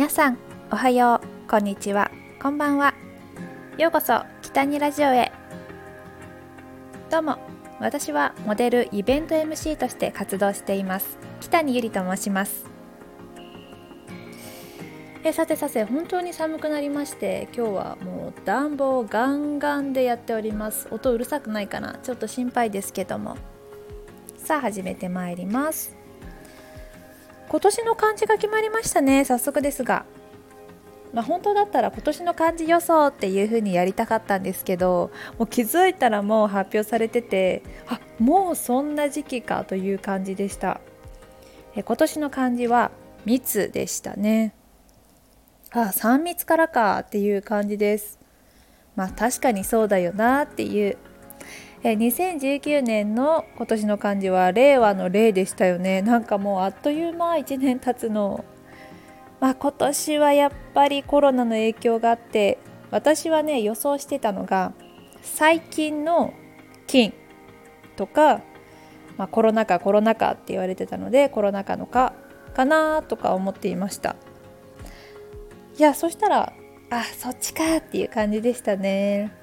皆さんおはよう。こんにちは。こんばんは。ようこそ北にラジオへ。どうも。私はモデルイベント MC として活動しています。北にゆりと申します。えさてさて本当に寒くなりまして今日はもう暖房ガンガンでやっております。音うるさくないかな。ちょっと心配ですけども。さあ始めてまいります。今年の漢字が決まりましたね。早速ですが。まあ、本当だったら今年の漢字予想っていう風にやりたかったんですけどもう気づいたらもう発表されててあもうそんな時期かという感じでした。え今年の漢字は密でしたね。あ3密からかっていう感じです。まあ確かにそうだよなっていうえ2019年の今年の漢字は令和の令でしたよね。なんかもうあっという間1年経つの。まあ今年はやっぱりコロナの影響があって私はね予想してたのが最近の金とか、まあ、コロナ禍コロナ禍って言われてたのでコロナ禍のかかなとか思っていました。いやそしたらあそっちかっていう感じでしたね。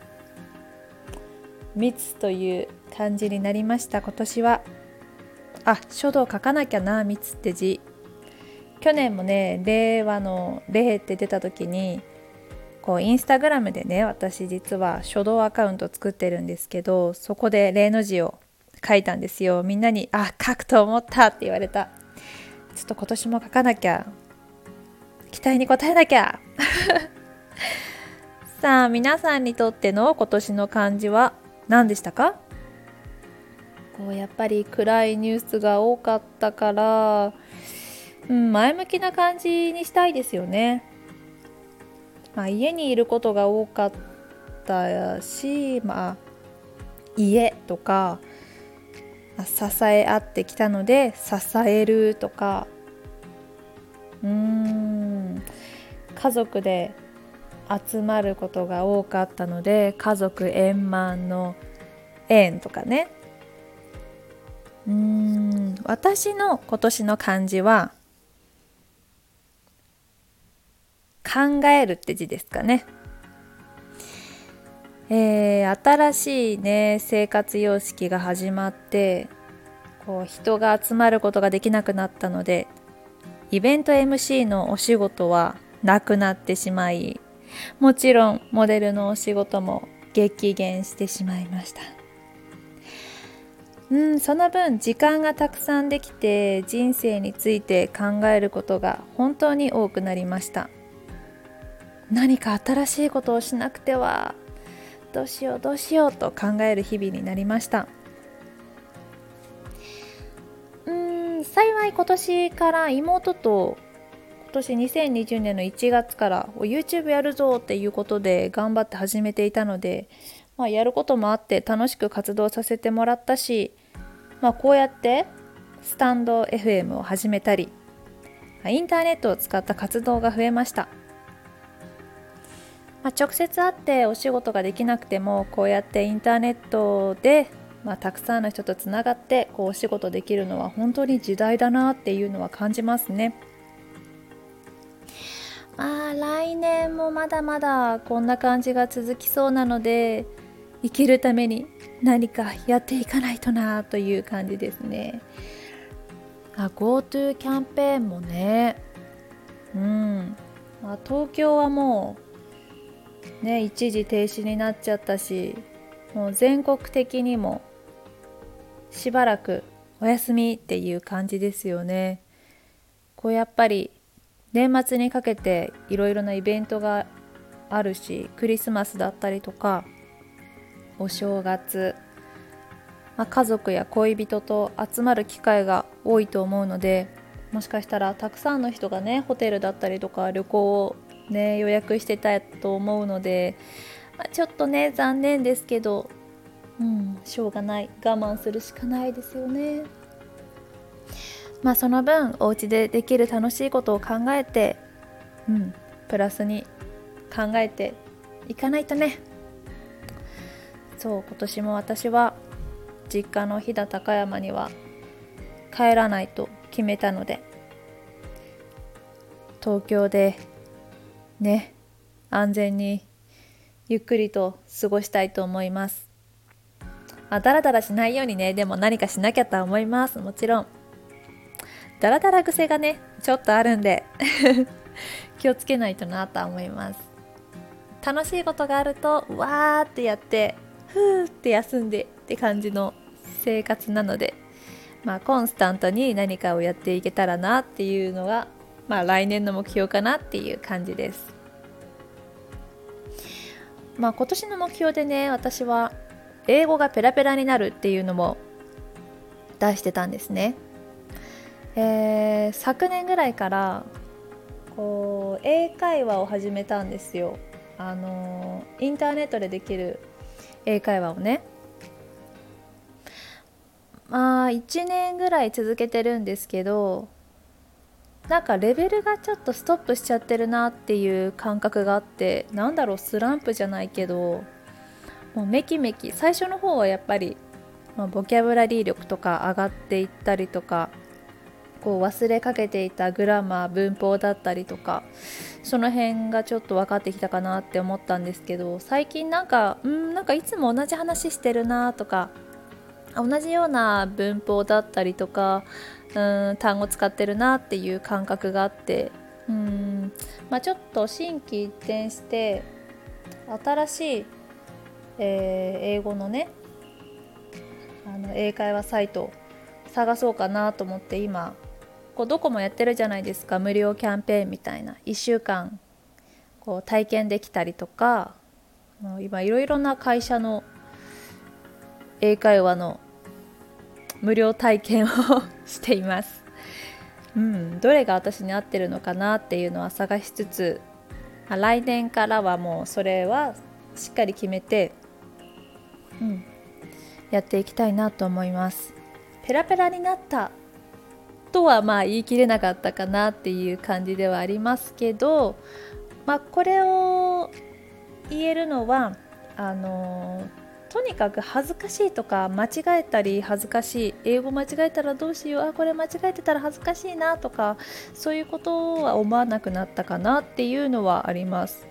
密という漢字になりました今年は。あ書道書かなきゃな密って字。去年もね令和の「令」って出た時にこうインスタグラムでね私実は書道アカウント作ってるんですけどそこで「例の字」を書いたんですよ。みんなに「あ書くと思った」って言われた。ちょっと今年も書かなきゃ。期待に応えなきゃ。さあ皆さんにとっての今年の漢字は？何でしたか？こうやっぱり暗いニュースが多かったから、うん、前向きな感じにしたいですよね。まあ、家にいることが多かったし、まあ、家とか、まあ、支え合ってきたので支えるとかうーん家族で集まることが多かったので家族円満の円とかね。うーん私の今年の漢字は考えるって字ですかね。えー、新しいね生活様式が始まってこう人が集まることができなくなったのでイベント MC のお仕事はなくなってしまいもちろんモデルのお仕事も激減してしまいました。うんその分時間がたくさんできて人生について考えることが本当に多くなりました。何か新しいことをしなくてはどうしようどうしようと考える日々になりました。うん幸い今年から妹と今年2020年の1月から YouTube やるぞっていうことで頑張って始めていたので、まあ、やることもあって楽しく活動させてもらったし、まあ、こうやってスタンド FM を始めたりインターネットを使った活動が増えました、まあ、直接会ってお仕事ができなくてもこうやってインターネットで、まあ、たくさんの人とつながってこうお仕事できるのは本当に時代だなっていうのは感じますね。まあ来年もまだまだこんな感じが続きそうなので生きるために何かやっていかないとなという感じですね。あ GoTo キャンペーンもねうん、まあ、東京はもうね一時停止になっちゃったしもう全国的にもしばらくお休みっていう感じですよね。こうやっぱり年末にかけていろいろなイベントがあるしクリスマスだったりとかお正月、まあ、家族や恋人と集まる機会が多いと思うのでもしかしたらたくさんの人がねホテルだったりとか旅行をね予約してたと思うので、まあ、ちょっとね残念ですけどうんしょうがない我慢するしかないですよね。まあその分お家でできる楽しいことを考えてうんプラスに考えていかないとね。そう今年も私は実家の飛騨高山には帰らないと決めたので東京でね安全にゆっくりと過ごしたいと思います。あだらだらしないようにねでも何かしなきゃと思います。もちろん。だらだら癖がねちょっとあるんで 気をつけないとなとは思います。楽しいことがあるとわーってやってふーって休んでって感じの生活なのでまあコンスタントに何かをやっていけたらなっていうのがまあ来年の目標かなっていう感じです。まあ今年の目標でね私は英語がペラペラになるっていうのも出してたんですね。えー、昨年ぐらいからこう英会話を始めたんですよ。あのインターネットでできる英会話をね。まあ1年ぐらい続けてるんですけどなんかレベルがちょっとストップしちゃってるなっていう感覚があってなんだろうスランプじゃないけどもうめきめき。最初の方はやっぱり、まあ、ボキャブラリー力とか上がっていったりとかこう忘れかけていたグラマー文法だったりとかその辺がちょっと分かってきたかなって思ったんですけど最近なんかうんなんかいつも同じ話してるなとか同じような文法だったりとかうん単語使ってるなっていう感覚があってうん、まあ、ちょっと心機一転して新しい、えー、英語のねあの英会話サイト探そうかなと思って今こうどこもやってるじゃないですか。無料キャンペーンみたいな。1週間こう体験できたりとか今いろいろな会社の英会話の無料体験を しています、うん、どれが私に合ってるのかなっていうのは探しつつ来年からはもうそれはしっかり決めて、うん、やっていきたいなと思います。ペラペラになった。とはまあ言い切れなかったかなっていう感じではありますけど、まあ、これを言えるのはあのとにかく恥ずかしいとか間違えたり恥ずかしい英語間違えたらどうしようあこれ間違えてたら恥ずかしいなとかそういうことは思わなくなったかなっていうのはあります。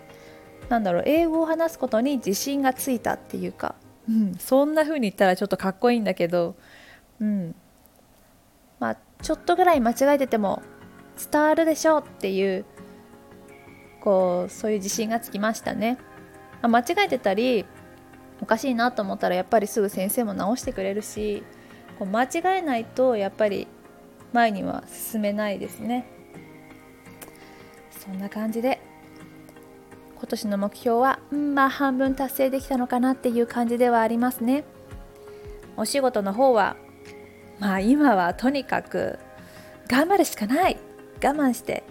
なんだろう英語を話すことに自信がついたっていうか、うん、そんな風に言ったらちょっとかっこいいんだけど、うん、ちょっとぐらい間違えてても伝わるでしょうっていうこうそういう自信がつきましたね。間違えてたりおかしいなと思ったらやっぱりすぐ先生も直してくれるしこう間違えないとやっぱり前には進めないですね。そんな感じで今年の目標は、まあ半分達成できたのかなっていう感じではありますね。お仕事の方はまあ今はとにかく頑張るしかない。我慢して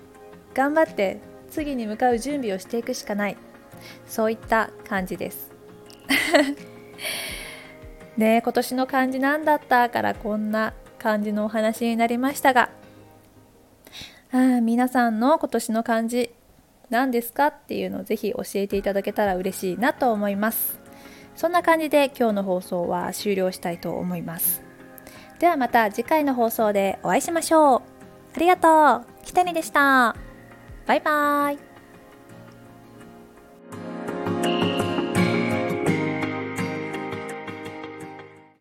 頑張って次に向かう準備をしていくしかない。そういった感じです。ね今年の漢字なんだったからこんな感じのお話になりましたが。あ皆さんの今年の漢字何ですかっていうのをぜひ教えていただけたら嬉しいなと思います。そんな感じで今日の放送は終了したいと思います。ではまた次回の放送でお会いしましょう。ありがとう。北にでした。バイバーイ。